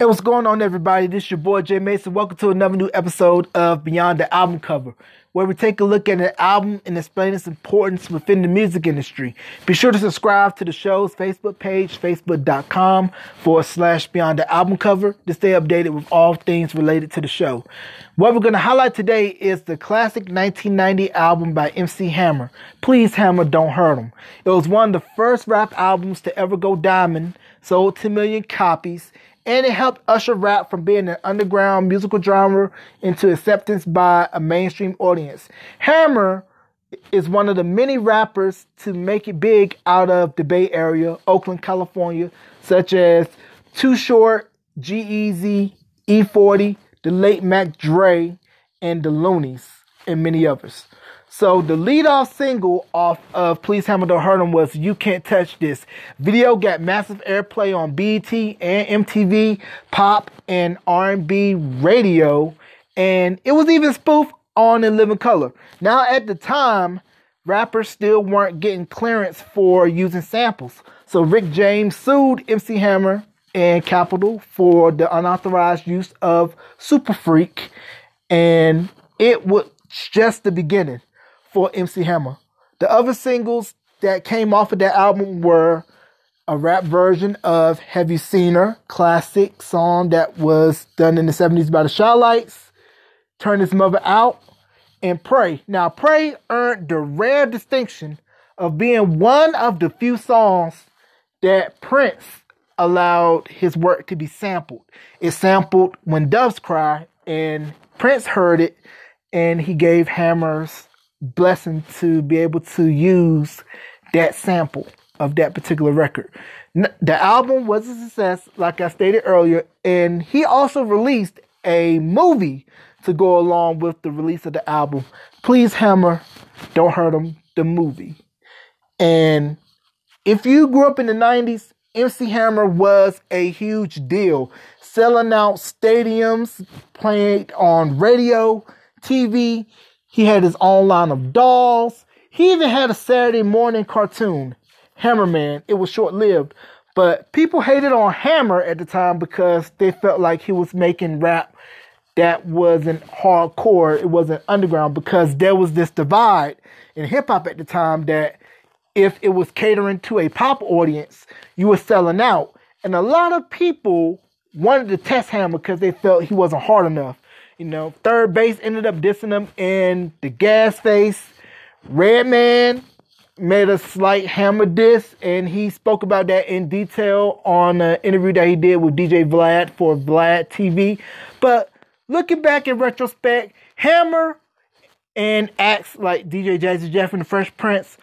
Hey, what's going on, everybody? This is your boy Jay Mason. Welcome to another new episode of Beyond the Album Cover, where we take a look at an album and explain its importance within the music industry. Be sure to subscribe to the show's Facebook page, facebook.com forward slash Beyond the Album Cover, to stay updated with all things related to the show. What we're going to highlight today is the classic 1990 album by MC Hammer, Please Hammer, Don't Hurt 'Em. It was one of the first rap albums to ever go diamond, sold 10 million copies and it helped usher rap from being an underground musical genre into acceptance by a mainstream audience. Hammer is one of the many rappers to make it big out of the Bay Area, Oakland, California, such as Too Short, G-Eazy, E40, the late Mac Dre, and the Luniz, and many others. So the lead-off single off of Please Hammer Don't Hurt 'Em was You Can't Touch This. Video got massive airplay on BET and MTV, pop and R&B radio, and it was even spoofed on In Living Color. Now at the time, rappers still weren't getting clearance for using samples. So Rick James sued MC Hammer and Capitol for the unauthorized use of Super Freak, and it was just the beginning for MC Hammer. The other singles that came off of that album were a rap version of Have You Seen Her, classic song that was done in the 70s by the Chi-Lites, Turn This Mutha Out, and Pray. Now, Pray earned the rare distinction of being one of the few songs that Prince allowed his work to be sampled. It sampled When Doves Cry, and Prince heard it, and he gave Hammers blessing to be able to use that sample of that particular record. The album was a success, like I stated earlier, and he also released a movie to go along with the release of the album. Please Hammer, Don't Hurt 'Em, the movie. And if you grew up in the 90s, MC Hammer was a huge deal, selling out stadiums, playing on radio, TV. He had his own line of dolls. He even had a Saturday morning cartoon, Hammerman. It was short lived, but people hated on Hammer at the time because they felt like he was making rap that wasn't hardcore, it wasn't underground because there was this divide in hip hop at the time that if it was catering to a pop audience, you were selling out. And a lot of people wanted to test Hammer because they felt he wasn't hard enough. You know, 3rd Bass ended up dissing him in the gas face. Redman made a slight hammer diss, and he spoke about that in detail on an interview that he did with DJ Vlad for Vlad TV. But looking back in retrospect, Hammer and acts like DJ Jazzy Jeff and the Fresh Prince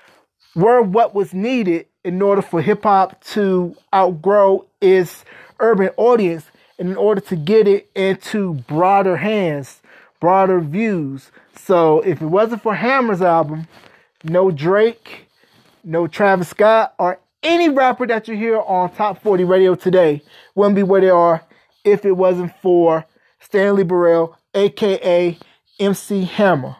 were what was needed in order for hip hop to outgrow its urban audience in order to get it into broader hands, broader views. So if it wasn't for Hammer's album, no Drake, no Travis Scott, or any rapper that you hear on Top 40 Radio today wouldn't be where they are if it wasn't for Stanley Burrell, aka MC Hammer.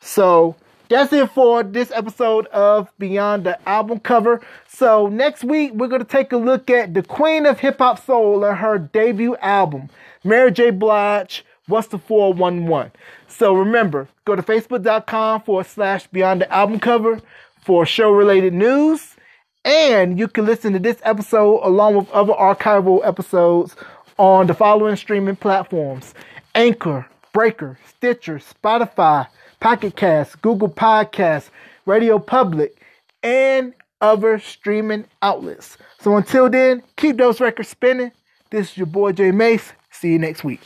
So that's it for this episode of Beyond the Album Cover. So next week we're gonna take a look at the Queen of Hip Hop Soul and her debut album, Mary J. Blige. What's the 411? So remember, go to facebook.com forward slash Beyond the Album Cover for show related news. And you can listen to this episode along with other archival episodes on the following streaming platforms Anchor, Breaker, Stitcher, Spotify, Pocket Cast, Google Podcasts, Radio Public, and other streaming outlets. So until then, keep those records spinning. This is your boy Jay Mace. See you next week.